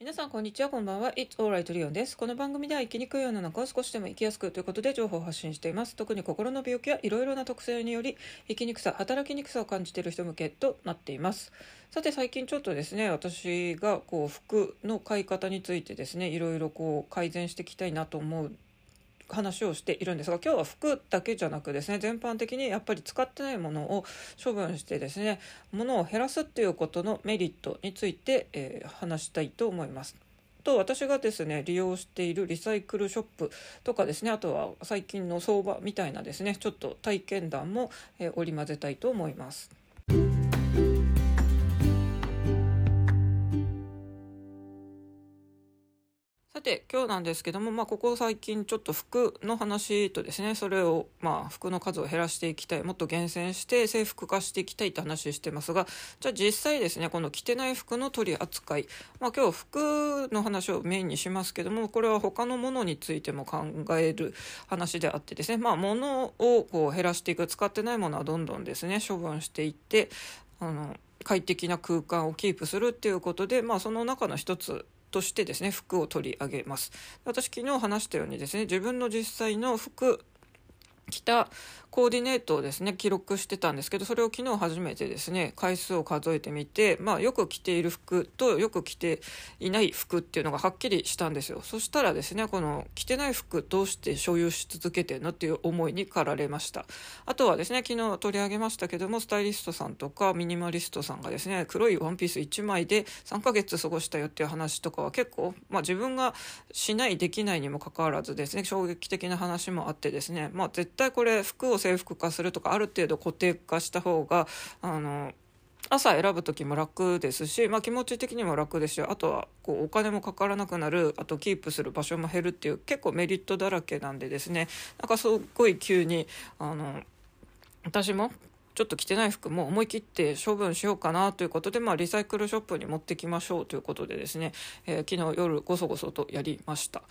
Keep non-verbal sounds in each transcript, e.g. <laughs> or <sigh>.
皆さんこんにちはこんばんは。It's alright リオンです。この番組では生きにくい世の中を少しでも生きやすくということで情報を発信しています。特に心の病気はいろいろな特性により生きにくさ働きにくさを感じている人向けとなっています。さて最近ちょっとですね私がこう服の買い方についてですねいろいろこう改善していきたいなと思う話をしているんですが今日は服だけじゃなくですね全般的にやっぱり使ってないものを処分してですね物を減らすっていうことのメリットについて、えー、話したいと思います。と私がですね利用しているリサイクルショップとかですねあとは最近の相場みたいなですねちょっと体験談も、えー、織り交ぜたいと思います。さて今日なんですけども、まあ、ここ最近ちょっと服の話とですねそれを、まあ、服の数を減らしていきたいもっと厳選して制服化していきたいって話してますがじゃあ実際ですねこの着てない服の取り扱い、まあ、今日服の話をメインにしますけどもこれは他のものについても考える話であってですね、まあ、物をこう減らしていく使ってないものはどんどんですね処分していってあの快適な空間をキープするっていうことで、まあ、その中の一つとしてですね服を取り上げます。私昨日話したようにですね自分の実際の服着たコーディネートをですね記録してたんですけどそれを昨日初めてですね回数を数えてみて、まあ、よく着ている服とよく着ていない服っていうのがはっきりしたんですよ。そしたらですねこの着てない服どうして所有し続けてるの？っていう思いに駆られました。あとはですね昨日取り上げましたけどもスタイリストさんとかミニマリストさんがですね黒いワンピース1枚で3ヶ月過ごしたよっていう話とかは結構、まあ、自分がしないできないにもかかわらずですね衝撃的な話もあってですね、まあ、絶対これ服を制服化するとかある程度固定化した方があの朝選ぶ時も楽ですし、まあ、気持ち的にも楽ですしあとはこうお金もかからなくなるあとキープする場所も減るっていう結構メリットだらけなんでですねなんかすっごい急にあの私もちょっと着てない服も思い切って処分しようかなということで、まあ、リサイクルショップに持ってきましょうということでですね、えー、昨日夜ごそごそとやりました。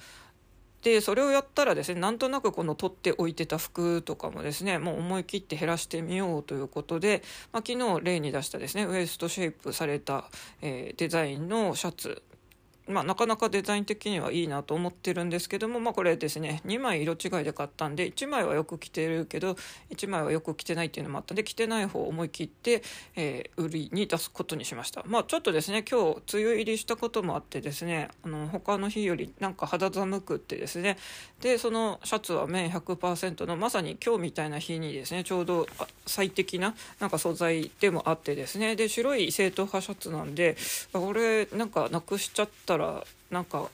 でそれをやったらですねなんとなくこの取っておいてた服とかもですねもう思い切って減らしてみようということで、まあ、昨日例に出したですねウエストシェイプされた、えー、デザインのシャツまあ、なかなかデザイン的にはいいなと思ってるんですけども、まあ、これですね2枚色違いで買ったんで1枚はよく着てるけど1枚はよく着てないっていうのもあったんで着てない方を思い切って、えー、売りに出すことにしました、まあ、ちょっとですね今日梅雨入りしたこともあってですねあの他の日よりなんか肌寒くってですねでそのシャツは綿100%のまさに今日みたいな日にですねちょうど最適ななんか素材でもあってですねで白い正統派シャツなんでこれなんかなくしちゃったららなんか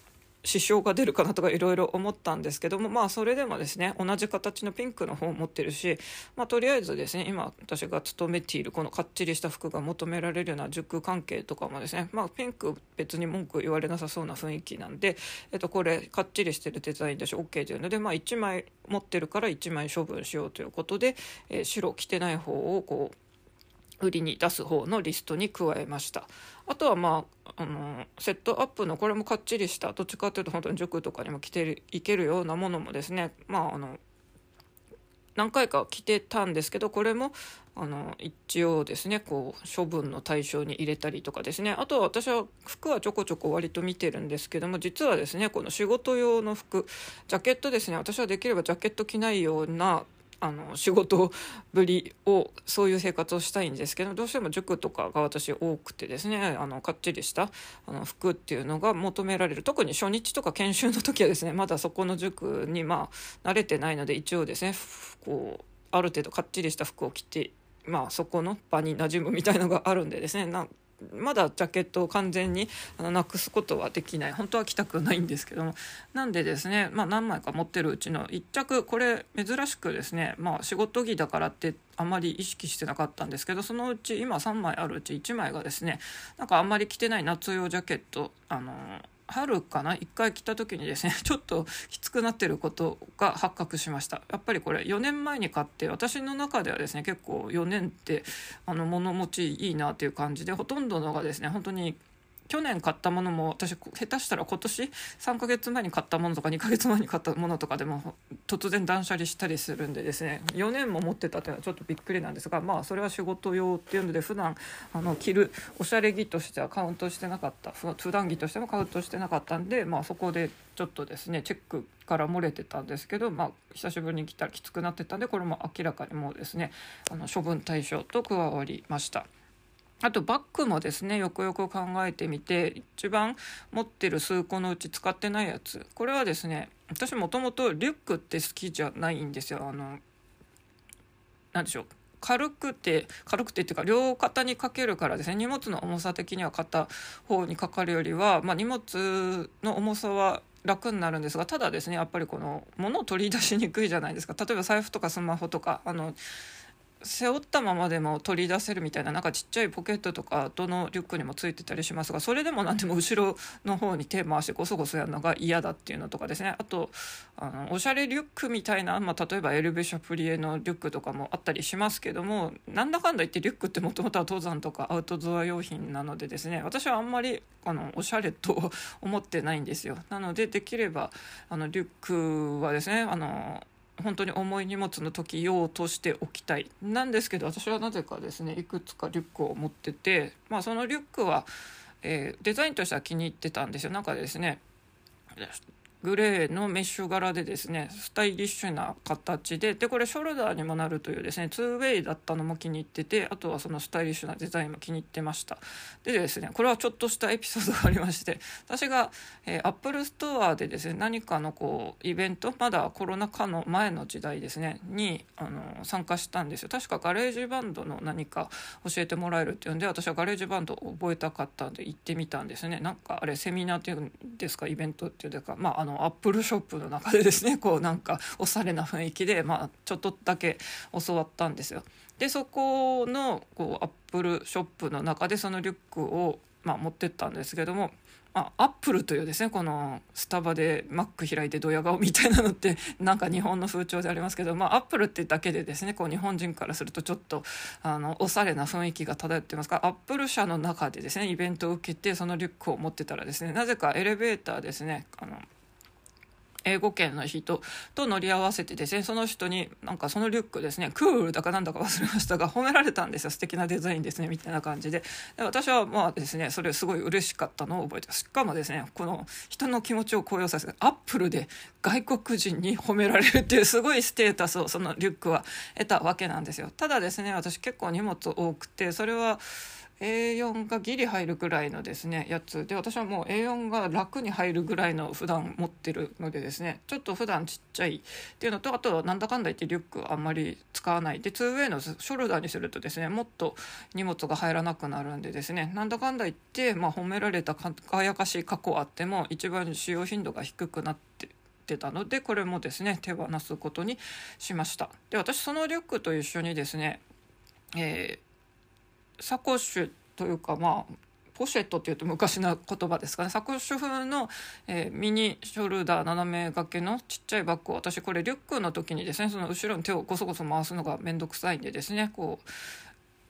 支障が出るかなとかいろいろ思ったんですけどもまあそれでもですね同じ形のピンクの方を持ってるし、まあ、とりあえずですね今私が勤めているこのかっちりした服が求められるような塾関係とかもですね、まあ、ピンク別に文句言われなさそうな雰囲気なんで、えっと、これかっちりしてるデザインだし OK というので、まあ、1枚持ってるから1枚処分しようということで、えー、白着てない方をこう売りに出す方のリストに加えました。あとはまああのセットアップのこれもかっちりしたどっちかっていうと本当に塾とかにも着ていけるようなものもですね。まああの何回か着てたんですけどこれもあの一応ですねこう処分の対象に入れたりとかですね。あとは私は服はちょこちょこ割と見てるんですけども実はですねこの仕事用の服ジャケットですね。私はできればジャケット着ないようなあの仕事ぶりをそういう生活をしたいんですけどどうしても塾とかが私多くてですねあのかっちりしたあの服っていうのが求められる。特に初日とか研修の時はですねまだそこの塾にまあ慣れてないので一応ですねこうある程度かっちりした服を着てまあそこの場に馴染むみたいのがあるんでですねなまだジャケットを完全にあのなくすことはできない。本当は着たくないんですけども。なんでですね、まあ、何枚か持ってるうちの1着。これ珍しくですね、まあ、仕事着だからってあまり意識してなかったんですけどそのうち今3枚あるうち1枚がですねなんかあんまり着てない夏用ジャケットあの春かな？1回来た時にですね <laughs> ちょっときつくなってることが発覚しました。やっぱりこれ4年前に買って私の中ではですね結構4年ってあの物持ちいいなっていう感じでほとんどのがですね本当に去年買ったものも私下手したら今年3ヶ月前に買ったものとか2ヶ月前に買ったものとかでも突然断捨離したりするんでですね4年も持ってたというのはちょっとびっくりなんですがまあそれは仕事用っていうので普段あの着るおしゃれ着としてはカウントしてなかった普段着としてもカウントしてなかったんでまあそこでちょっとですねチェックから漏れてたんですけど、まあ、久しぶりに来たらきつくなってたんでこれも明らかにもうですねあの処分対象と加わりました。あとバッグもですねよくよく考えてみて一番持ってる数個のうち使ってないやつ。これはですね私もともとリュックって好きじゃないんですよ。あの何でしょう。軽くて軽くてっていうか両肩にかけるからですね荷物の重さ的には片方にかかるよりは、まあ、荷物の重さは楽になるんですがただですねやっぱりこの物を取り出しにくいじゃないですか。例えば財布とかスマホとかあの背負ったままでも取り出せるみたいななんかちっちゃいポケットとかどのリュックにもついてたりしますがそれでも何でも後ろの方に手回してゴソゴソやるのが嫌だっていうのとかですね。あとあのおしゃれリュックみたいな、まあ、例えばエルベ・シャプリエのリュックとかもあったりしますけどもなんだかんだ言ってリュックってもともとは登山とかアウトドア用品なのでですね私はあんまりあのおしゃれと思ってないんですよ。なのでできればあのリュックはですねあの本当に重い荷物の時用としておきたい。なんですけど私はなぜかですねいくつかリュックを持ってて、まあ、そのリュックは、えー、デザインとしては気に入ってたんですよ。中でですねグレーのメッシュ柄でですねスタイリッシュな形ででこれショルダーにもなるというですね 2way だったのも気に入っててあとはそのスタイリッシュなデザインも気に入ってました。でですねこれはちょっとしたエピソードがありまして <laughs> 私が、えー、Apple ストアでですね何かのこうイベントまだコロナ禍の前の時代ですねにあの参加したんですよ。確かガレージバンドの何か教えてもらえるっていうんで私はガレージバンドを覚えたかったんで行ってみたんですね。なんかあれセミナーっていうんですか？イベントっていうかまああのアップルショップの中でですね <laughs> こうなんかおしゃれな雰囲気で、まあ、ちょっとだけ教わったんですよ。でそこのこうアップルショップの中でそのリュックを、まあ、持ってったんですけども。ま、アップルというですねこのスタバでマック開いてドヤ顔みたいなのって <laughs> なんか日本の風潮でありますけど、まあ、アップルってだけでですねこう日本人からするとちょっとあのおしゃれな雰囲気が漂ってますからアップル社の中でですねイベントを受けてそのリュックを持ってたらですねなぜかエレベーターですねあの英語圏の人と乗り合わせてですねその人になんかそのリュックですねクールだかなんだか忘れましたが褒められたんですよ。素敵なデザインですねみたいな感じで。で私はまあですねそれすごい嬉しかったのを覚えてしかもですねこの人の気持ちを高揚させてアップルで外国人に褒められるっていうすごいステータスをそのリュックは得たわけなんですよ。ただですね私結構荷物多くてそれは A4 がギリ入るぐらいのですねやつ。で私はもう A4 が楽に入るぐらいの普段持ってるのでですねちょっと普段ちっちゃいっていうのとあとなんだかんだ言ってリュックあんまり使わない。で 2way のショルダーにするとですねもっと荷物が入らなくなるんでですねなんだかんだ言って、まあ、褒められた輝かしい過去あっても一番使用頻度が低くなっててたのでこれもですね手放すことにしました。で私そのリュックと一緒にですね、えサコッシュというかまあポシェットっていうと昔の言葉ですかね。サコッシュ風の、えー、ミニショルダー斜め掛けのちっちゃいバッグを私これリュックの時にですねその後ろに手をゴソゴソ回すのが面倒くさいんでですね。こう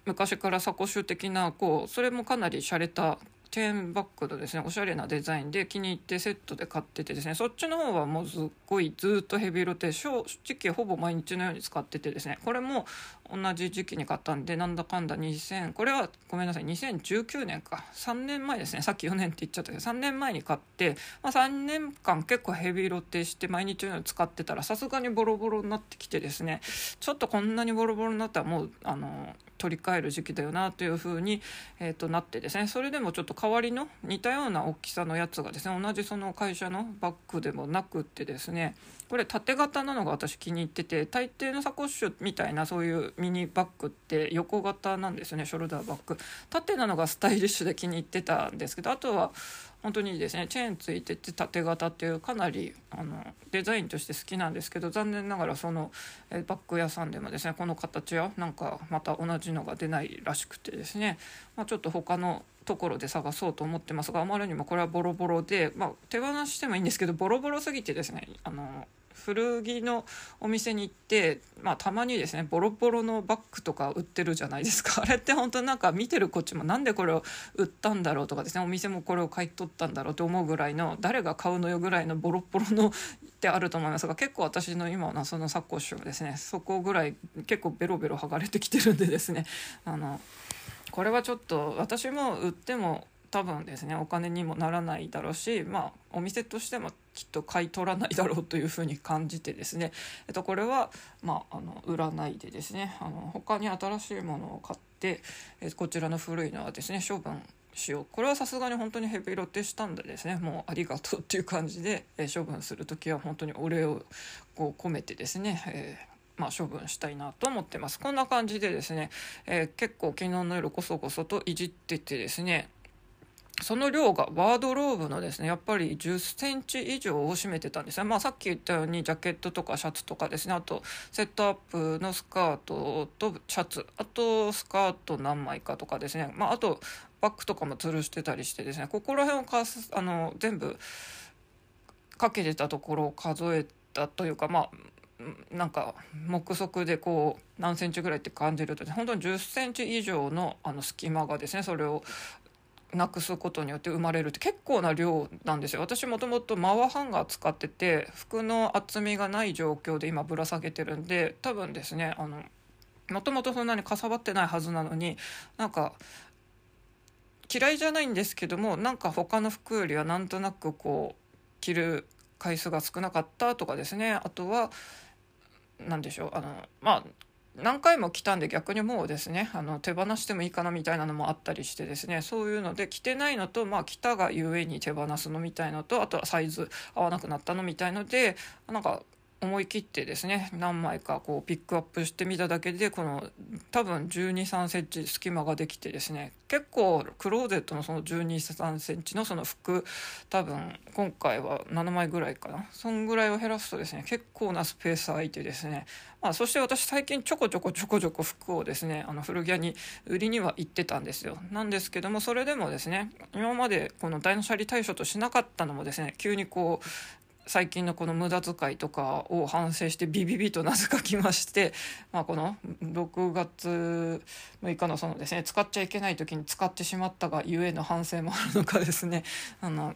昔からサコッシュ的なこうそれもかなり洒落たチェーンバッグのですねおしゃれなデザインで気に入ってセットで買っててですねそっちの方はもうすっごいずっとヘビロテ正直ほぼ毎日のように使っててですねこれも同じ時期に買ったんでなんだかんだ2000これはごめんなさい2019年か。3年前ですね。さっき4年って言っちゃったけど3年前に買って、まあ、3年間結構ヘビロテして毎日のように使ってたらさすがにボロボロになってきてですね。ちょっとこんなにボロボロになったらもうあの取り替える時期だよなというふうに、えー、となってですね。それでもちょっと代わりの似たような大きさのやつがですね同じその会社のバッグでもなくってですね。これ縦型なのが私気に入ってて大抵のサコッシュみたいなそういうミニバッグって横型なんですよねショルダーバッグ。縦なのがスタイリッシュで気に入ってたんですけどあとは本当にですねチェーンついてて縦型っていうかなりあのデザインとして好きなんですけど残念ながらそのえバッグ屋さんでもですねこの形はなんかまた同じのが出ないらしくてですね、まあ、ちょっと他のところで探そうと思ってますがあまりにもこれはボロボロで、まあ、手放してもいいんですけどボロボロすぎてですねあの古着のお店に行って、まあ、たまにですねボロボロのバッグとか売ってるじゃないですか。<laughs> あれって本当なんか見てるこっちもなんでこれを売ったんだろうとかですね。お店もこれを買い取ったんだろうと思うぐらいの誰が買うのよぐらいのボロボロのってあると思いますが結構私の今のそのサッコッシュはですねそこぐらい結構ベロベロ剥がれてきてるんでですね。あのこれはちょっと私も売っても多分ですねお金にもならないだろうしまあお店としてもきっと買い取らないだろうというふうに感じてですね、えっと、これは、まあ、あの売らないでですねあの他に新しいものを買って、えこちらの古いのはですね処分しよう。これはさすがに本当にヘビロテしたんでですねもうありがとうっていう感じで、え処分する時は本当にお礼をこう込めてですね、えーまあ、処分したいなと思ってます。こんな感じでですね、えー、結構昨日の夜こそこそといじっててですねその量がワードローブのですねやっぱり1 0ンチ以上を占めてたんですね、まあ、さっき言ったようにジャケットとかシャツとかですね。あとセットアップのスカートとシャツ。あとスカート何枚かとかですね、まあ、あとバッグとかも吊るしてたりしてですね。ここら辺をかすあの全部かけてたところを数えたというかまあなんか目測でこう何センチぐらいって感じると、ね、本当に1 0センチ以上のあの隙間がですねそれをなくすことによって生まれるって結構な量なんですよ。私もともとマワハンガー使ってて服の厚みがない状況で今ぶら下げてるんで多分ですねあのもともとそんなにかさばってないはずなのになんか嫌いじゃないんですけどもなんか他の服よりはなんとなくこう着る回数が少なかったとかですね。あとは何でしょうあのまあ何回も来たんで逆にもうですねあの手放してもいいかなみたいなのもあったりしてですねそういうので着てないのとまあ着たがゆえに手放すのみたいのとあとはサイズ合わなくなったのみたいのでなんか思い切ってですね何枚かこうピックアップしてみただけでこの多分1 2 3センチ隙間ができてですね結構クローゼットのその1 2 3センチのその服多分今回は7枚ぐらいかなそんぐらいを減らすとですね結構なスペース空いてですね、まあ、そして私最近ちょこちょこちょこちょこ服をですねあの古着屋に売りには行ってたんですよ。なんですけどもそれでもですね今までこの断捨離対処としなかったのもですね急にこう最近のこの無駄遣いとかを反省してビビビとなぜかきまして、<laughs> まあ、この6月6日のそのですね使っちゃいけない時に使ってしまったがゆえの反省もあるのかですね。<laughs> あの、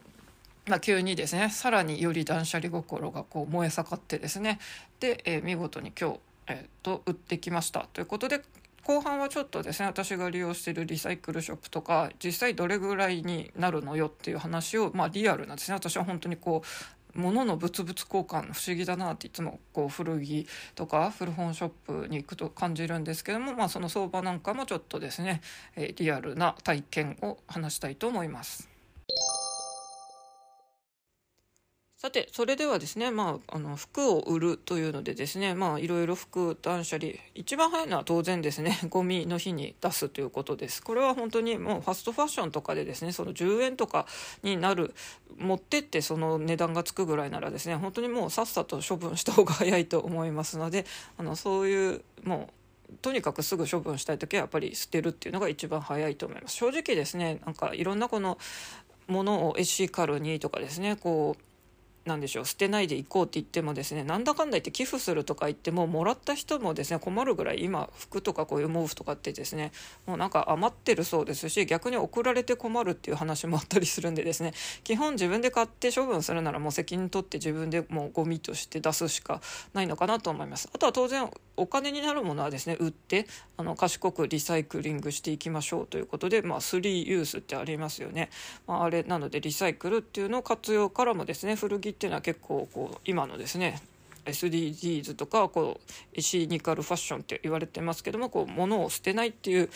まあ、急にですねさらにより断捨離心がこう燃え盛ってですね。で、えー、見事に今日、えー、と売ってきましたということで後半はちょっとですね私が利用しているリサイクルショップとか実際どれぐらいになるのよっていう話を、まあ、リアルなですね私は本当にこう物の物々交換不思議だなっていつもこう古着とか古本ショップに行くと感じるんですけども、まあ、その相場なんかもちょっとですね、えリアルな体験を話したいと思います。さてそれではですね、まあ、あの服を売るというのでですね、まあ、いろいろ服断捨離一番早いのは当然ですね <laughs> ゴミの日に出すということです。これは本当にもうファストファッションとかでですねその10円とかになる持ってってその値段がつくぐらいならですね本当にもうさっさと処分した方が早いと思いますのであのそういうもうとにかくすぐ処分したい時はやっぱり捨てるっていうのが一番早いと思います。正直ですねなんかいろんなこのものをエシカルにとかですねこうなんでしょう捨てないでいこうって言ってもですねなんだかんだ言って寄付するとか言ってももらった人もですね困るぐらい今服とかこういう毛布とかってですねもうなんか余ってるそうですし逆に送られて困るっていう話もあったりするんでですね基本自分で買って処分するならもう責任取って自分でもうゴミとして出すしかないのかなと思います。あとは当然お金になるものはですね売ってあの賢くリサイクリングしていきましょうということで、まあ、3ユースってありますよね、まあ、あれなのでリサイクルっていうのを活用からもですね古着っていうのは結構こう今のですね SDGs とかこうシニカルファッションって言われてますけどもこう物を捨てないっていう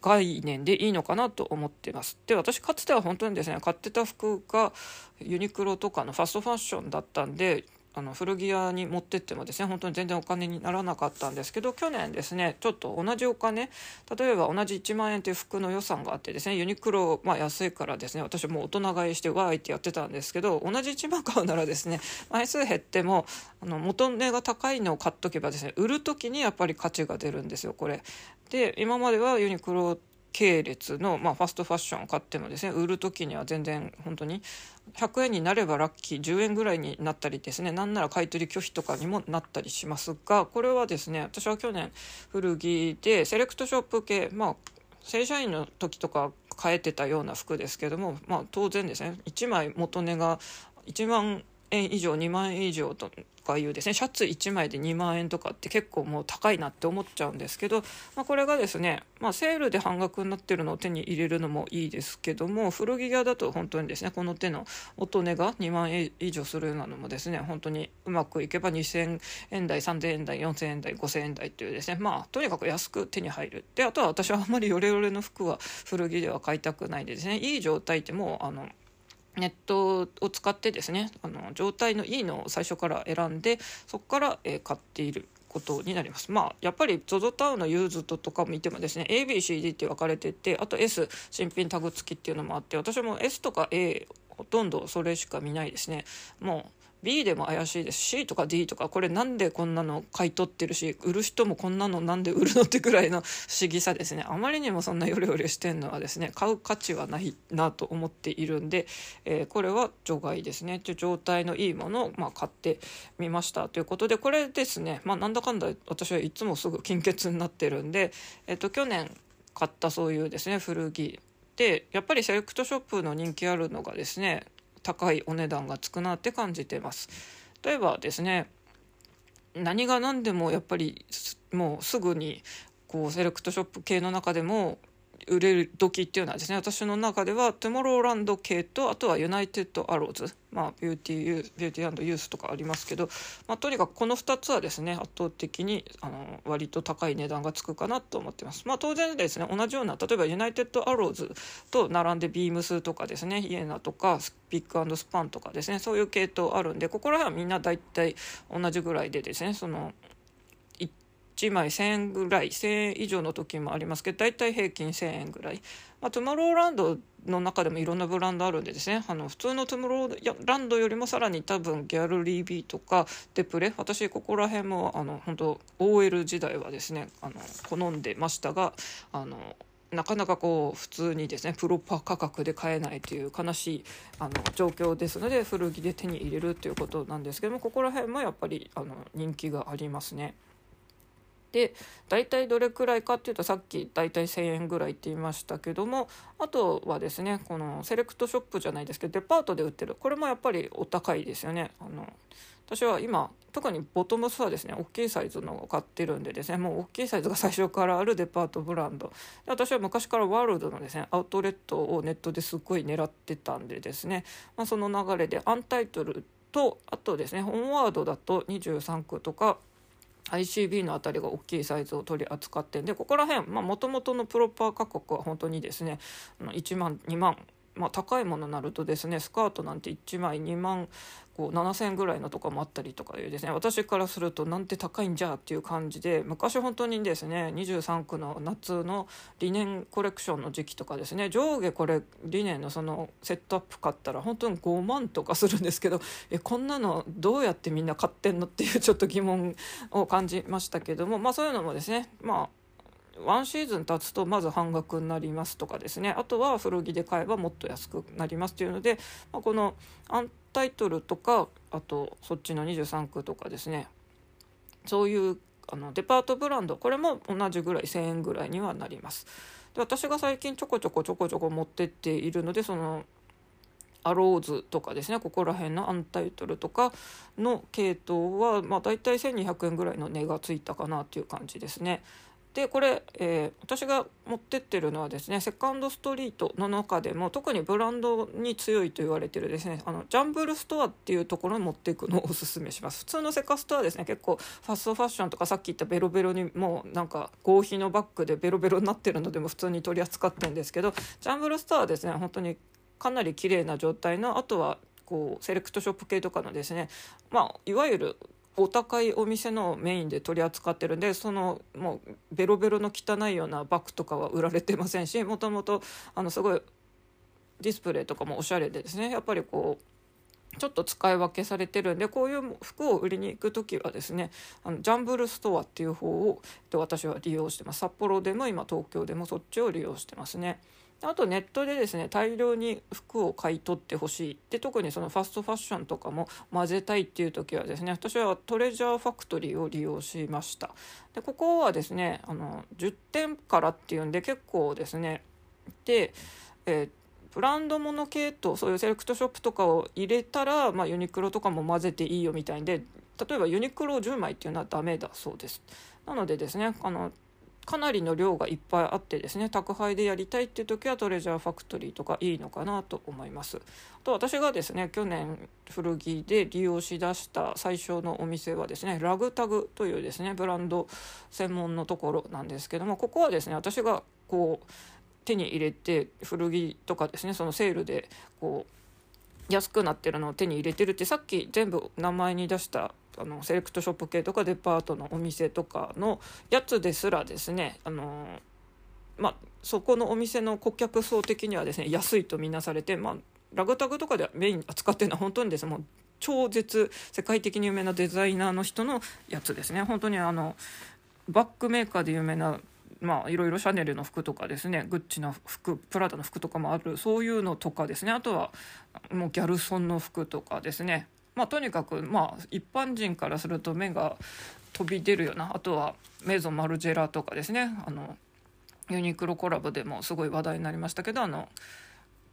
概念でいいのかなと思ってます。で私かつては本当にですね買ってた服がユニクロとかのファストファッションだったんであの古着屋に持ってってもですね本当に全然お金にならなかったんですけど去年ですねちょっと同じお金例えば同じ1万円という服の予算があってですねユニクロ、まあ、安いからですね私もう大人買いしてわーいってやってたんですけど同じ1万買うならですね枚数減ってもあの元値が高いのを買っとけばですね売る時にやっぱり価値が出るんですよこれ。で今まではユニクロ系列の、まあ、ファストファッションを買ってもですね売る時には全然本当に100円になればラッキー10円ぐらいになったりですねなんなら買い取り拒否とかにもなったりしますがこれはですね私は去年古着でセレクトショップ系まあ正社員の時とか買えてたような服ですけども、まあ、当然ですね1枚元値が1万円以上2万円以上とかいうですね。シャツ1枚で2万円とかって結構もう高いなって思っちゃうんですけど、まあ、これがですね、まあ、セールで半額になってるのを手に入れるのもいいですけども古着屋だと本当にですねこの手の元値が2万円以上するようなのもですね本当にうまくいけば2000円台3000円台4000円台5000円台っていうですねまあとにかく安く手に入る。であとは私はあんまりヨレヨレの服は古着では買いたくないでですねいい状態ってもうあのネットを使ってですねあの状態のいいのを最初から選んでそこから、えー、買っていることになります。まあやっぱり ZOZO タウンのユーズドとか見てもですね ABCD って分かれててあと S 新品タグ付きっていうのもあって私も S とか A ほとんどそれしか見ないですね。もう B でも怪しいです。C とか D とかこれなんでこんなの買い取ってるし売る人もこんなのなんで売るのってぐらいの <laughs> 不思議さですね。あまりにもそんなヨレヨレしてんのはですね買う価値はないなと思っているんで、えー、これは除外ですね。状態のいいものをまあ買ってみました。ということでこれですねまあなんだかんだ私はいつもすぐ金欠になってるんで、え、ー、と去年買ったそういうですね古着。でやっぱりセレクトショップの人気あるのがですね高いお値段がつくなって感じてます。例えばですね何が何でもやっぱりもうすぐにこうセレクトショップ系の中でも売れる時っていうのはですね私の中ではトゥモローランド系とあとはユナイテッドアローズ、まあ、ビューティーユービューティーユースとかありますけど、まあ、とにかくこの2つはですね圧倒的にあの割と高い値段がつくかなと思ってます。まあ、当然ですね同じような例えばユナイテッドアローズと並んでビームスとかですねイエナとかスピックスパンとかですねそういう系統あるんでここら辺はみんな大体同じぐらいでですねその1枚1000円ぐらい1000円以上の時もありますけど大体平均1000円ぐらい、まあ、トゥモローランドの中でもいろんなブランドあるんでですねあの普通のトゥモローランドよりもさらに多分ギャルリービーとかデプレ私ここら辺もあの本当 OL 時代はですねあの好んでましたがあのなかなかこう普通にですねプロパ価格で買えないという悲しいあの状況ですので古着で手に入れるということなんですけどもここら辺もやっぱりあの人気がありますね。で大体どれくらいかっていうとさっき大体1,000円ぐらいって言いましたけどもあとはですねこのセレクトショップじゃないですけどデパートで売ってるこれもやっぱりお高いですよね。あの私は今特にボトムスはですね大きいサイズのを買ってるんでですねもう大きいサイズが最初からあるデパートブランドで私は昔からワールドのですねアウトレットをネットですっごい狙ってたんでですね、まあ、その流れでアンタイトルとあとですね本ワードだと23区とか ICB のあたりが大きいサイズを取り扱ってんでここら辺もともとのプロパー価格は本当にですね1万2万まあ、高いものになるとですねスカートなんて1枚2万こう7,000円ぐらいのとかもあったりとかいうですね。私からするとなんて高いんじゃっていう感じで昔本当にですね23区の夏のリネンコレクションの時期とかですね上下これリネンのそのセットアップ買ったら本当に5万とかするんですけどえこんなのどうやってみんな買ってんのっていうちょっと疑問を感じましたけどもまあそういうのもですねまあワンシーズン経つとまず半額になりますとかですねあとは古着で買えばもっと安くなりますっていうので、まあ、このアンタイトルとかあとそっちの23区とかですねそういうあのデパートブランドこれも同じぐらい1,000円ぐらいにはなります。で私が最近ちょこちょこちょこちょこ持ってっているのでそのアローズとかですねここら辺のアンタイトルとかの系統はまあ大体1200円ぐらいの値がついたかなっていう感じですね。でこれ、えー、私が持ってってるのはですねセカンドストリートの中でも特にブランドに強いと言われてるですねあのジャンブルストアっていうところに持っていくのをおすすめします。普通のセカストはですね結構ファストファッションとかさっき言ったベロベロにもうなんか合皮のバッグでベロベロになってるのでも普通に取り扱ってるんですけどジャンブルストアはですね本当にかなり綺麗な状態のあとはこうセレクトショップ系とかのですねまあいわゆるお高いお店のメインで取り扱ってるんでそのもうベロベロの汚いようなバッグとかは売られてませんし <laughs> もともとあのすごいディスプレイとかもおしゃれでですねやっぱりこうちょっと使い分けされてるんでこういう服を売りに行く時はですねあのジャンブルストアっていう方を私は利用してます札幌でも今東京でもそっちを利用してますね。あとネットでですね大量に服を買い取ってほしい。で特にそのファストファッションとかも混ぜたいっていう時はですね私はトレジャーファクトリーを利用しました。でここはですねあの10点からっていうんで結構ですねで、えーブランド物系とそういうセレクトショップとかを入れたら、まあ、ユニクロとかも混ぜていいよみたいで例えばユニクロ10枚っていうのはダメだそうです。なのでですねあのかなりの量がいっぱいあってですね宅配でやりたいっていう時はトレジャーファクトリーとかいいのかなと思います。あと私がですね去年古着で利用しだした最初のお店はですねラグタグというですねブランド専門のところなんですけどもここはですね私がこう手に入れて古着とかですねそのセールでこう安くなってるのを手に入れてるってさっき全部名前に出したあのセレクトショップ系とかデパートのお店とかのやつですらですねあのまあそこのお店の顧客層的にはですね安いとみなされて、まあ、ラグタグとかではメイン扱ってるのは本当にですもう超絶世界的に有名なデザイナーの人のやつですね。本当にあのバッグメーカーで有名なまあいろいろシャネルの服とかですねグッチの服プラダの服とかもあるそういうのとかですねあとはもうギャルソンの服とかですね。まあとにかくまあ一般人からすると目が飛び出るようなあとはメゾンマルジェラとかですねあのユニクロコラボでもすごい話題になりましたけどあの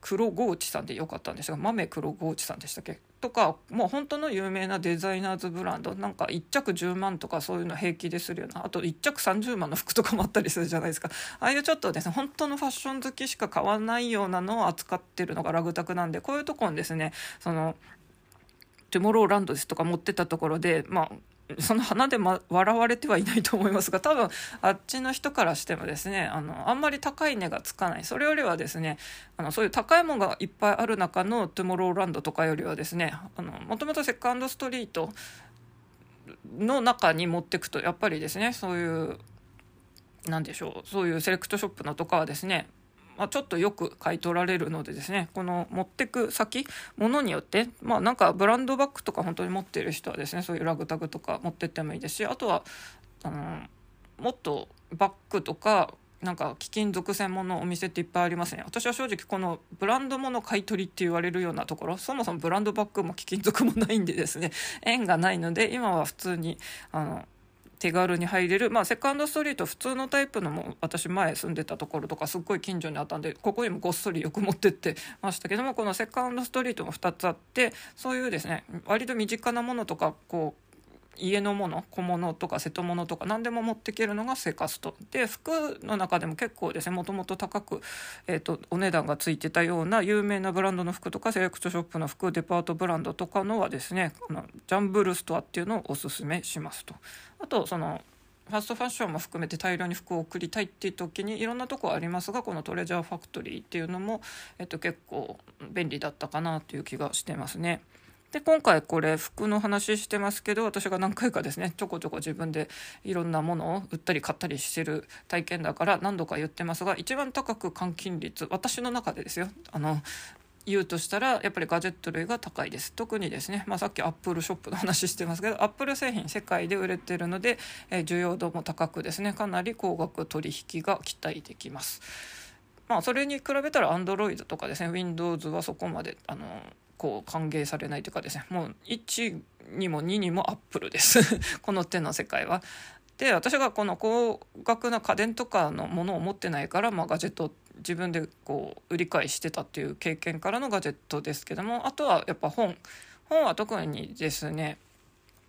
黒河内さんでよかったんですが豆黒河内さんでしたっけ？とかもう本当の有名なデザイナーズブランド。なんか1着10万とかそういうの平気でするようなあと1着30万の服とかもあったりするじゃないですか。ああいうちょっとですね本当のファッション好きしか買わないようなのを扱ってるのがラグタクなんでこういうとこにですねそのトゥモローランドですとか持ってたところでまあその花で、ま、笑われてはいないと思いますが多分あっちの人からしてもですねあのあんまり高い値がつかない。それよりはですねあのそういう高いものがいっぱいある中のトゥモローランドとかよりはですねもともとセカンドストリートの中に持ってくとやっぱりですねそういう何でしょうそういうセレクトショップのとかはですねまあ、ちょっとよく買い取られるのでですねこの持ってく先ものによってまあなんかブランドバッグとか本当に持ってる人はですねそういうラグタグとか持ってってもいいですしあとはあのもっとバッグとかなんか貴金属専門のお店っていっぱいありますね。私は正直このブランド物買い取りって言われるようなところそもそもブランドバッグも貴金属もないんでですね縁がないので今は普通にあの手軽に入れる、まあ、セカンドストリート普通のタイプのも私前住んでたところとかすっごい近所にあったんでここにもごっそりよく持ってってましたけどもこのセカンドストリートも2つあってそういうですね割と身近なものとかこう家のもの小物とか瀬戸物とか何でも持っていけるのがセカストで服の中でも結構ですねもともと高く、えーと、お値段がついてたような有名なブランドの服とかセレクトショップの服デパートブランドとかのはですねこのジャンブルストアっていうのをおすすめしますと。あとそのファストファッションも含めて大量に服を送りたいっていう時にいろんなとこありますがこのトレジャーファクトリーっていうのも、えっと、結構便利だったかなという気がしてますね。で今回これ服の話してますけど私が何回かですねちょこちょこ自分でいろんなものを売ったり買ったりしてる体験だから何度か言ってますが一番高く換金率私の中でですよあの言うとしたらやっぱりガジェット類が高いです特にですね、まあ、さっきアップルショップの話してますけどアップル製品世界で売れてるので、えー、需要度も高くですねかなり高額取引が期待できます。まあ、それに比べたら Android とかですね Windows はそこまであのこう歓迎されないというかですねもう1にも2にもアップルです <laughs> この手の世界は。で私がこの高額な家電とかのものを持ってないから、まあ、ガジェット自分でこう売り買いしてたっていう経験からのガジェットですけどもあとはやっぱ本本は特にですね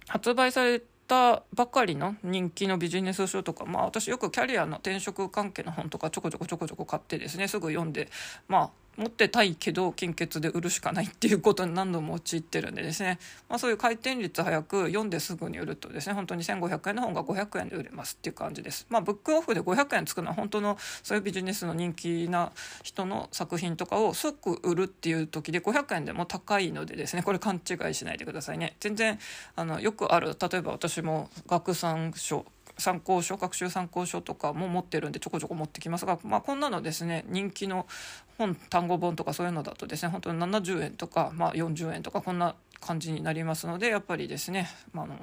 発売されたばかりの人気のビジネス書とかまあ私よくキャリアの転職関係の本とかちょこちょこちょこちょこ買ってですねすぐ読んでまあ持ってたいけど金欠で売るしかないっていうことに何度も陥ってるんでですね、まあ、そういう回転率早く読んですぐに売るとですね本当に1500円の本が500円で売れますっていう感じです。まあ、ブックオフで500円つくのは本当のそういうビジネスの人気な人の作品とかを即売るっていう時で500円でも高いのでですねこれ勘違いしないでくださいね。全然あのよくある例えば私も学産書参考書学習参考書とかも持ってるんでちょこちょこ持ってきますが、まあ、こんなのですね人気の本単語本とかそういうのだとですね本当に70円とか、まあ、40円とかこんな感じになりますのでやっぱりですね、まあ、の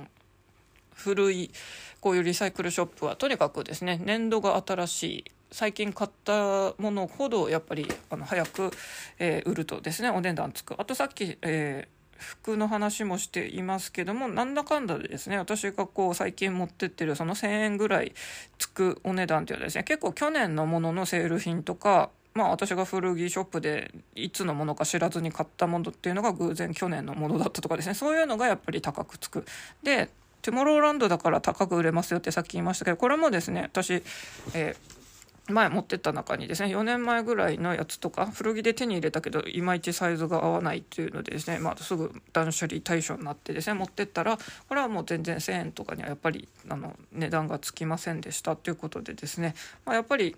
古いこういうリサイクルショップはとにかくですね年度が新しい最近買ったものほどやっぱりあの早く、えー、売るとですねお値段つく。あとさっき、えー服の話もしていますけどもなんだかんだでですね私がこう最近持ってってるその1,000円ぐらいつくお値段っていうのはですね結構去年のもののセール品とかまあ私が古着ショップでいつのものか知らずに買ったものっていうのが偶然去年のものだったとかですねそういうのがやっぱり高くつく。でトゥモローランドだから高く売れますよってさっき言いましたけどこれもですね私、えー前持ってった中にですね4年前ぐらいのやつとか古着で手に入れたけどいまいちサイズが合わないっていうのでですね、まあ、すぐ断捨離対象になってですね持ってったらこれはもう全然1,000円とかにはやっぱりあの値段がつきませんでしたということでですね、まあ、やっぱり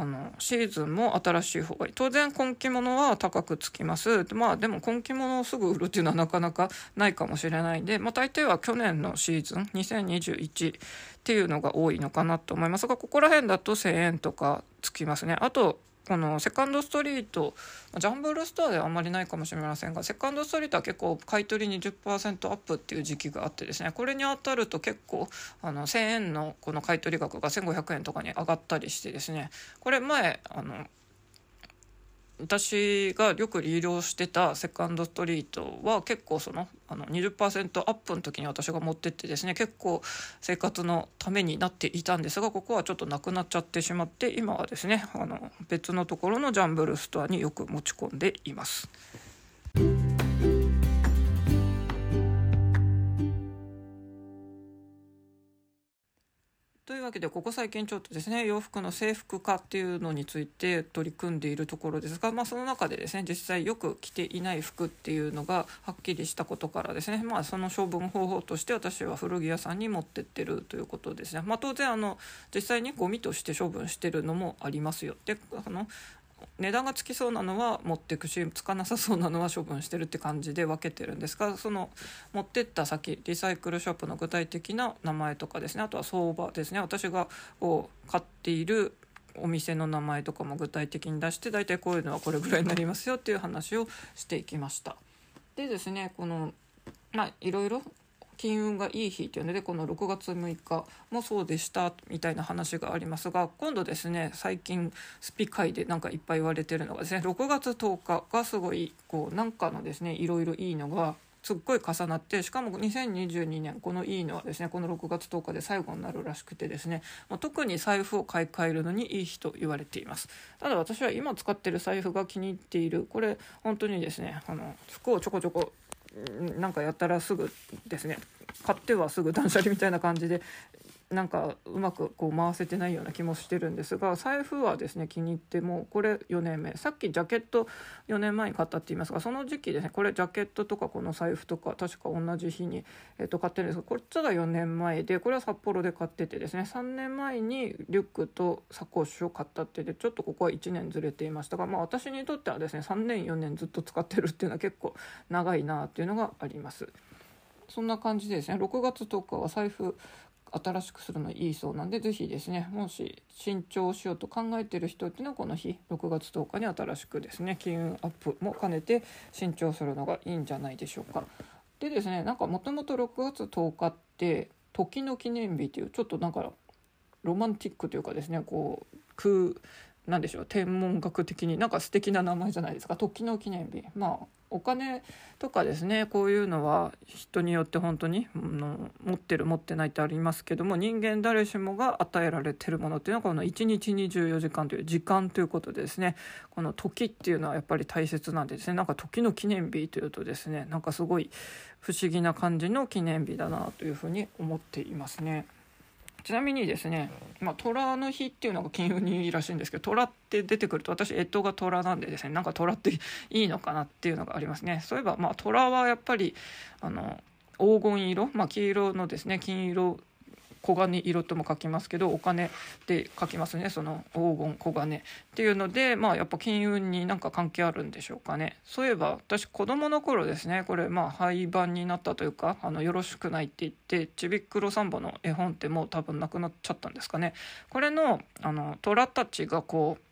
あのシーズンも新しい方がいい。当然今季物は高くつきます。まあでも今季物をすぐ売るっていうのはなかなかないかもしれないんで、まあ、大抵は去年のシーズン2021っていうのが多いのかなと思います。がここら辺だと1,000円とかつきますね。あとこのセカンドストリートジャンブルストアではあんまりないかもしれませんがセカンドストリートは結構買い取り20%アップっていう時期があってですねこれに当たると結構あの1,000円のこの買い取り額が1,500円とかに上がったりしてですねこれ前あの私がよく利用してたセカンドストリートは結構そのあの20%アップの時に私が持ってってですね結構生活のためになっていたんですがここはちょっとなくなっちゃってしまって今はですねあの別のところのジャンブルストアによく持ち込んでいます。というわけでここ最近ちょっとですね洋服の制服化っていうのについて取り組んでいるところですが、まあ、その中でですね実際よく着ていない服っていうのがはっきりしたことからですね、まあ、その処分方法として私は古着屋さんに持ってってるということですね、まあ、当然あの実際にゴミとして処分してるのもありますよ。であの値段がつきそうなのは持っていくしつかなさそうなのは処分してるって感じで分けてるんですがその持ってった先リサイクルショップの具体的な名前とかですね。あとは相場ですね。私がこう買っているお店の名前とかも具体的に出して大体こういうのはこれぐらいになりますよっていう話をしていきました。でですねこのまあいろいろ金運がいい日っていうのでこの6月6日もそうでしたみたいな話がありますが今度ですね最近スピ会でなんかいっぱい言われてるのがですね6月10日がすごいこうなんかのですねいろいろいいのがすっごい重なってしかも2022年このいいのはですねこの6月10日で最後になるらしくてですね、まあ、特に財布を買い替えるのにいい日と言われています。ただ私は今使ってる財布が気に入っているこれ本当にですねあの服をちょこちょこなんかやったらすぐですね。買ってはすぐ断捨離みたいな感じでなんかうまくこう回せてないような気もしてるんですが財布はですね気に入ってもこれ4年目さっきジャケット4年前に買ったって言いますがその時期ですねこれジャケットとかこの財布とか確か同じ日に、えー、と買ってるんですがこっちが4年前でこれは札幌で買っててですね3年前にリュックとサコッシュを買ったってでちょっとここは1年ずれていましたが、まあ、私にとってはですね3年4年ずっと使ってるっていうのは結構長いなっていうのがあります。そんな感じでですね6月とかは財布新しくするのいいそうなんで是非ですねもし新調しようと考えてる人っていうのはこの日6月10日に新しくですね金運アップも兼ねて新調するのがいいんじゃないでしょうか。でですねなんかもともと6月10日って時の記念日っていうちょっとなんかロマンティックというかですねこう空なんでしょう天文学的になんか素敵な名前じゃないですか。時の記念日。まあお金とかですねこういうのは人によって本当に、うん、持ってる持ってないってありますけども人間誰しもが与えられてるものっていうのはこの1日24時間という時間ということでですね。この時っていうのはやっぱり大切なんでですね。なんか時の記念日というとですねなんかすごい不思議な感じの記念日だなというふうに思っていますね。ちなみにですね、まあ、虎の日っていうのが金運にいいらしいんですけど虎って出てくると私干支が虎なんでですねなんか虎っていいのかなっていうのがありますね。そういえばまあ虎はやっぱりあの黄金色、まあ、黄色のですね金色黄金色とも書きますけどお金で書きますね。その黄金黄金っていうのでまあやっぱ金運になんか関係あるんでしょうかね。そういえば私子供の頃ですね。これまあ廃盤になったというかあのよろしくないって言ってちびっくろサンバの絵本ってもう多分なくなっちゃったんですかね。これのあの虎たちがこう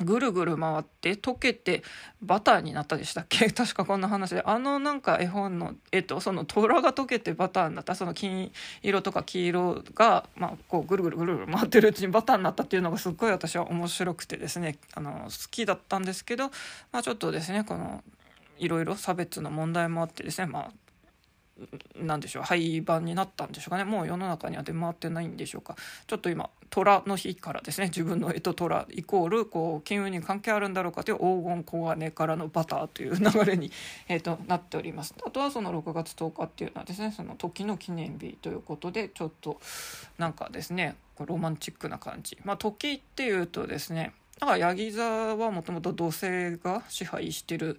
ぐるぐる回って溶けてバターになったでしたっけ？<laughs> 確かこんな話で。あのなんか絵本の絵とその虎が溶けてバターになったその金色とか黄色が、まあ、こうぐるぐるぐるぐる回ってるうちにバターになったっていうのがすっごい私は面白くてですね。あの好きだったんですけど、まあ、ちょっとですねこのいろいろ差別の問題もあってですね、まあ、何でしょう廃盤になったんでしょうかね。もう世の中には出回ってないんでしょうか。ちょっと今虎の日からですね。自分の絵と虎イコールこう金融に関係あるんだろうかという黄金黄金からのバターという流れに、<laughs> えーと、なっております。あとはその6月10日っていうのはですねその時の記念日ということでちょっとなんかですねロマンチックな感じ。まあ時っていうとですねだからヤギ座はもともと土星が支配してる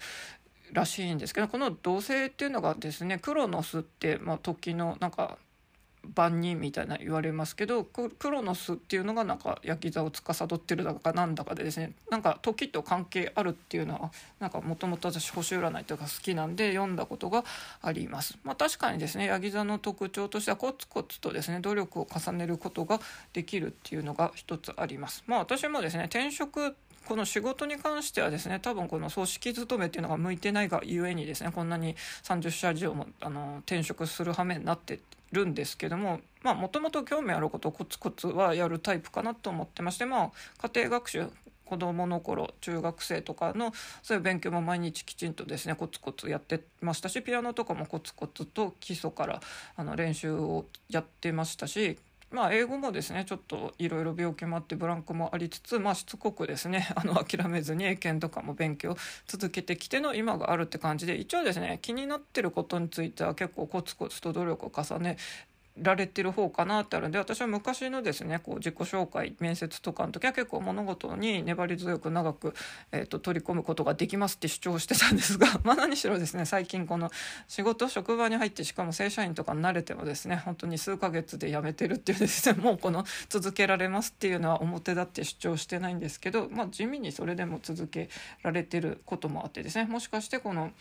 らしいんですけどこの土星っていうのがですねクロノスって、まあ、時のなんか万人みたいな言われますけどクロノスっていうのがなんか焼き座を司ってるだかなんだかでですねなんか時と関係あるっていうのはなんかもともと私星占いとか好きなんで読んだことがあります。まあ、確かにですねヤギ座の特徴としてはコツコツとですね努力を重ねることができるっていうのが一つあります。まあ、私もですね転職この仕事に関してはですね多分この組織勤めっていうのが向いてないがゆえにですねこんなに30社以上もあの転職する羽目になってるんですけどもまあもともと興味あることをコツコツはやるタイプかなと思ってましてまあ家庭学習子どもの頃中学生とかのそういう勉強も毎日きちんとですねコツコツやってましたしピアノとかもコツコツと基礎からあの練習をやってましたしまあ、英語もですねちょっといろいろ病気もあってブランクもありつつ、まあ、しつこくですね <laughs> あの諦めずに英検とかも勉強続けてきての今があるって感じで一応ですね気になってることについては結構コツコツと努力を重ねられてる方かなってあるんで私は昔のですねこう自己紹介面接とかの時は結構物事に粘り強く長く、えーと、取り込むことができますって主張してたんですが <laughs> まあ何しろですね最近この仕事職場に入ってしかも正社員とかに慣れてもですね本当に数ヶ月で辞めてるっていうですね <laughs> もうこの続けられますっていうのは表だって主張してないんですけど、まあ、地味にそれでも続けられてることもあってですねもしかしてこの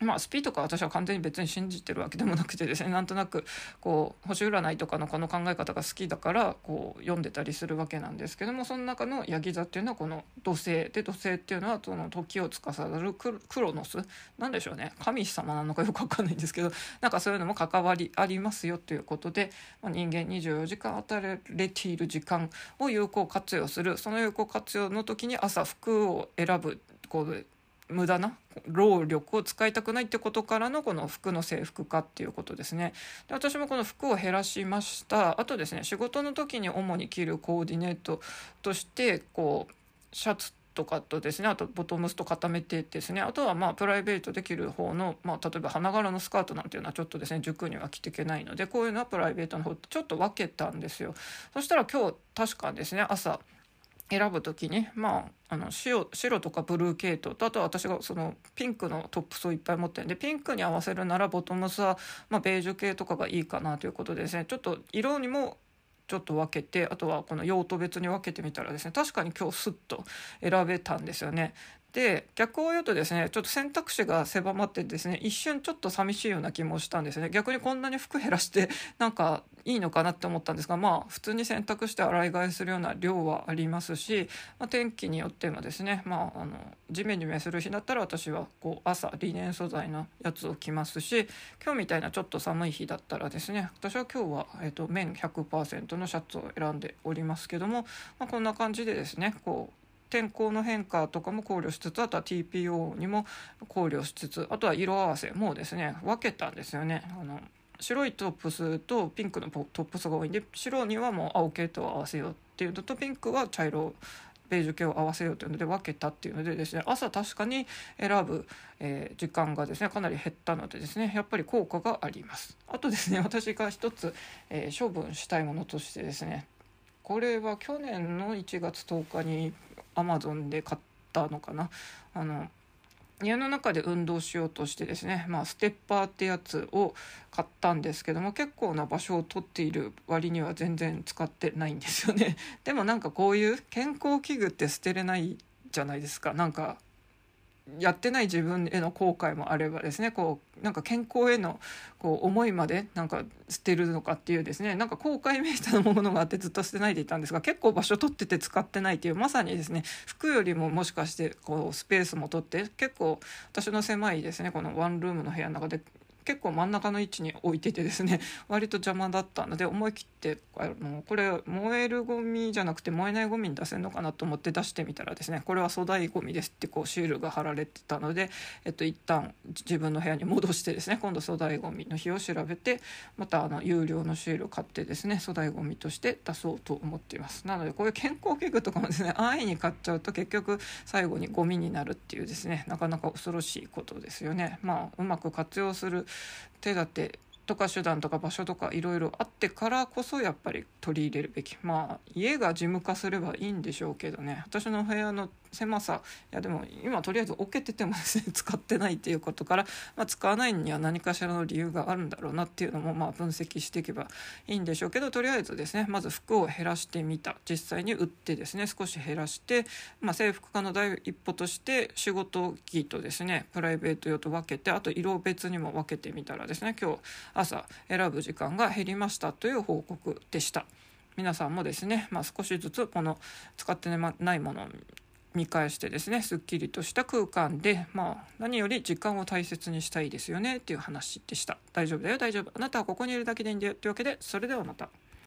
まあ、スピとか私は完全に別に信じてるわけでもなくてですねなんとなくこう星占いとかのこの考え方が好きだからこう読んでたりするわけなんですけどもその中のヤギ座っていうのはこの土星で土星っていうのはその時を司るクロノスなんでしょうね。神様なのかよく分かんないんですけど <laughs> なんかそういうのも関わりありますよということで、まあ、人間24時間与えられている時間を有効活用する。その有効活用の時に朝服を選ぶ。こう無駄な労力を使いたくないってことからのこの服の制服化っていうことですね。で私もこの服を減らしました。あとですね仕事の時に主に着るコーディネートとしてこうシャツとかとですねあとボトムスと固めてですねあとはまあプライベートで着る方の、まあ、例えば花柄のスカートなんていうのはちょっとですね塾には着ていけないのでこういうのはプライベートの方ちょっと分けたんですよ。そしたら今日確かですね朝選ぶ時にまああの白白とかブルー系統とあとは私がそのピンクのトップスをいっぱい持ってるんでピンクに合わせるならボトムスは、まあ、ベージュ系とかがいいかなということでですねちょっと色にもちょっと分けてあとはこの用途別に分けてみたらですね確かに今日スッと選べたんですよね。で逆を言うとですねちょっと選択肢が狭まってですね一瞬ちょっと寂しいような気もしたんですね逆にこんなに服減らしてなんかいいのかなって思ったんですがまあ普通に洗濯して洗い替えするような量はありますし、まあ、天気によってもですねまああのジメジメする日だったら私はこう朝リネン素材のやつを着ますし今日みたいなちょっと寒い日だったらですね私は今日は、えーと、綿100%のシャツを選んでおりますけども、まあ、こんな感じでですねこう天候の変化とかも考慮しつつあとは TPO にも考慮しつつあとは色合わせもですね分けたんですよね。あの白いトップスとピンクのトップスが多いんで白にはもう青系と合わせようっていうのとピンクは茶色ベージュ系を合わせようというので分けたっていうのでですね朝確かに選ぶ、えー、時間がですねかなり減ったのでですねやっぱり効果があります。あとですね私が一つ、えー、処分したいものとしてですねこれは去年の1月10日にアマゾンで買ったのかな。あの家の中で運動しようとしてですね、まあ、ステッパーってやつを買ったんですけども結構な場所を取っている割には全然使ってないんですよね。でもなんかこういう健康器具って捨てれないじゃないですか。なんかやってない自分への後悔もあればですねこうなんか健康へのこう思いまでなんか捨てるのかっていうですねなんか後悔めいたものがあってずっと捨てないでいたんですが結構場所取ってて使ってないっていうまさにですね服よりももしかしてこうスペースも取って結構私の狭いですねこのワンルームの部屋の中で結構真ん中の位置に置いててですね <laughs> 割と邪魔だったので思い切ってあのこれ燃えるゴミじゃなくて燃えないゴミに出せるのかなと思って出してみたらですねこれは粗大ゴミですってこうシールが貼られてたので、えっと、一旦自分の部屋に戻してですね今度粗大ゴミの日を調べてまたあの有料のシールを買ってですね粗大ゴミとして出そうと思っています。なのでこういう健康器具とかもですね安易に買っちゃうと結局最後にゴミになるっていうですねなかなか恐ろしいことですよね。まあうまく活用する手立てとか手段とか場所とかいろいろあってからこそやっぱり取り入れるべき。まあ家が事務化すればいいんでしょうけどね。私の部屋の狭さいやでも今とりあえず置けててもですね使ってないっていうことから、まあ、使わないには何かしらの理由があるんだろうなっていうのもまあ分析していけばいいんでしょうけどとりあえずですねまず服を減らしてみた実際に売ってですね少し減らして、まあ、制服化の第一歩として仕事着とですねプライベート用と分けてあと色別にも分けてみたらですね今日朝選ぶ時間が減りましたという報告でした。皆さんもですね、まあ、少しずつこの使ってないもの見返してですねすっきりとした空間でまあ何より時間を大切にしたいですよねっていう話でした大丈夫だよ大丈夫あなたはここにいるだけでいいんだよというわけでそれではまた。